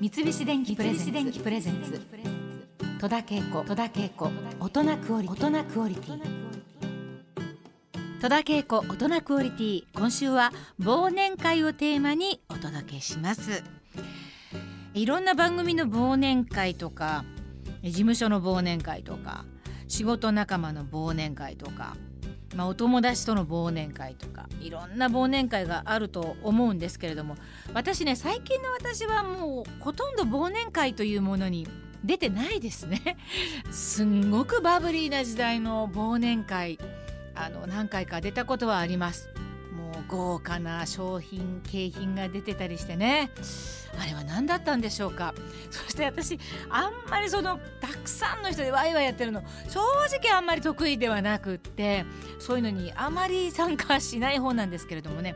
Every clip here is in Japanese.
三菱電機プレゼンツ。戸田恵子。戸田恵子。大人クオリ大人クオリティ。戸田恵子。大人クオリティ。今週は忘年会をテーマにお届けします。いろんな番組の忘年会とか事務所の忘年会とか仕事仲間の忘年会とかまあ、お友達との忘年会とかいろんな忘年会があると思うんですけれども私ね最近の私はもうほとんど忘年会というものに出てないですね。すんごくバブリーな時代の忘年会あの何回か出たことはあります。もう豪華な商品景品が出てたりしてね。あれは何だったんでしょうか。そして私あんまりそのたくさんの人でワイワイやってるの正直あんまり得意ではなくってそういうのにあまり参加しない方なんですけれどもね。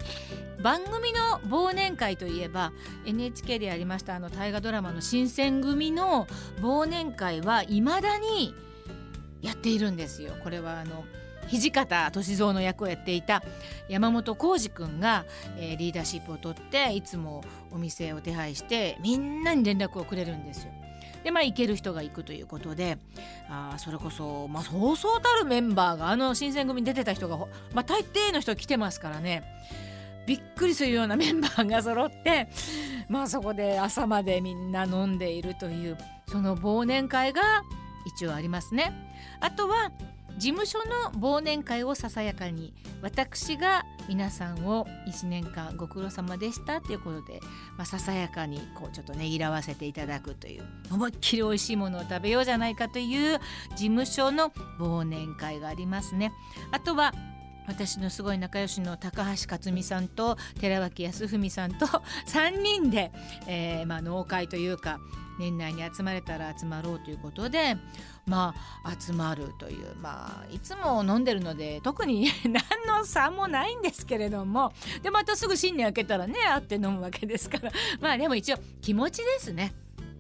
番組の忘年会といえば NHK でやりましたあの大河ドラマの新選組の忘年会はいまだにやっているんですよ。これはあの土方歳三の役をやっていた山本浩二君が、えー、リーダーシップを取っていつもお店を手配してみんなに連絡をくれるんですよ。でまあ行ける人が行くということであそれこそ、まあ、そうそうたるメンバーがあの新選組に出てた人が、まあ、大抵の人来てますからねびっくりするようなメンバーが揃ってまあそこで朝までみんな飲んでいるというその忘年会が一応ありますね。あとは事務所の忘年会をささやかに私が皆さんを1年間ご苦労様でしたということで、まあ、ささやかにこうちょっとねぎらわせていただくという思いっきり美味しいものを食べようじゃないかという事務所の忘年会がありますね。あとは私のすごい仲良しの高橋克実さんと寺脇康文さんと 3人で、えーまあ、農会というか年内に集まれたら集まろうということでまあ集まるというまあいつも飲んでるので特に 何の差もないんですけれどもでまたすぐ新年明けたらね会って飲むわけですからまあでも一応気持ちですね。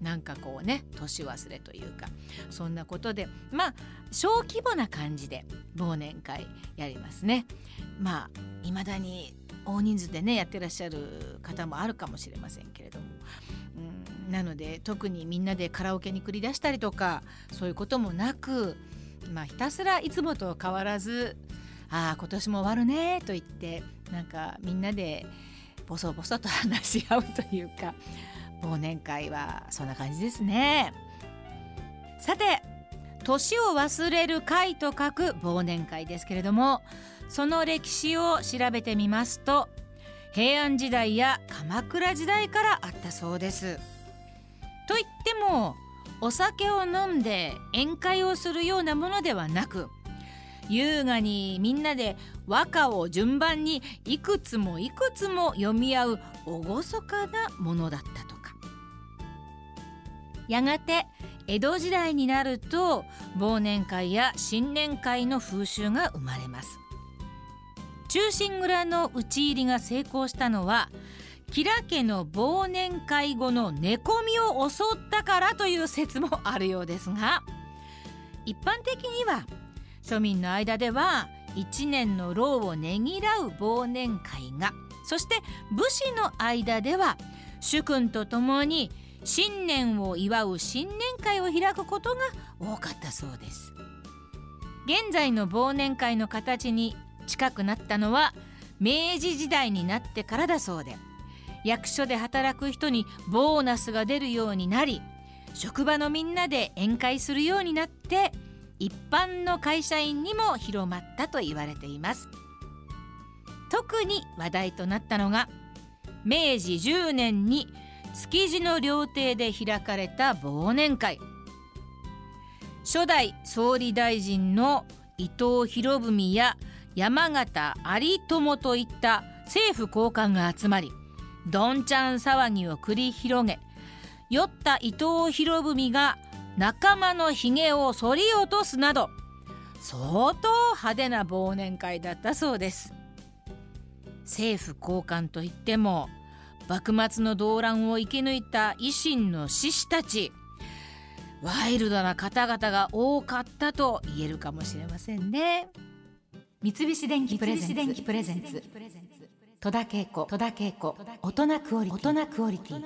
なんかこうね年忘れというかそんなことでまあ小規模な感じで忘年会やりますね。まあいまだに大人数でねやってらっしゃる方もあるかもしれませんけれども、うん、なので特にみんなでカラオケに繰り出したりとかそういうこともなく、まあ、ひたすらいつもと変わらず「ああ今年も終わるね」と言ってなんかみんなでボソボソと話し合うというか忘年会はそんな感じですね。さて年を忘れる会と書く忘年会ですけれどもその歴史を調べてみますと平安時代や鎌倉時代からあったそうです。といってもお酒を飲んで宴会をするようなものではなく優雅にみんなで和歌を順番にいくつもいくつも読み合う厳かなものだったと。やがて江戸時代になると忘年会や新年会の風習が生まれます。忠臣蔵の討ち入りが成功したのは吉良家の忘年会後の寝込みを襲ったからという説もあるようですが一般的には庶民の間では一年の労をねぎらう忘年会がそして武士の間では主君と共に新年を祝う新年会を開くことが多かったそうです。現在の忘年会の形に近くなったのは明治時代になってからだそうで。役所で働く人にボーナスが出るようになり職場のみんなで宴会するようになって一般の会社員にも広まったと言われています。特に話題となったのが明治10年に築地の料亭で開かれた忘年会。初代総理大臣の伊藤博文や山形有朋といった政府高官が集まりどんちゃん騒ぎを繰り広げ酔った伊藤博文が仲間のひげを剃り落とすなど相当派手な忘年会だったそうです。政府高官といっても幕末の動乱を生き抜いた維新の志士たち。ワイルドな方々が多かったと言えるかもしれませんね。三菱電機プレゼンツ。戸田恵子。大人クオリティ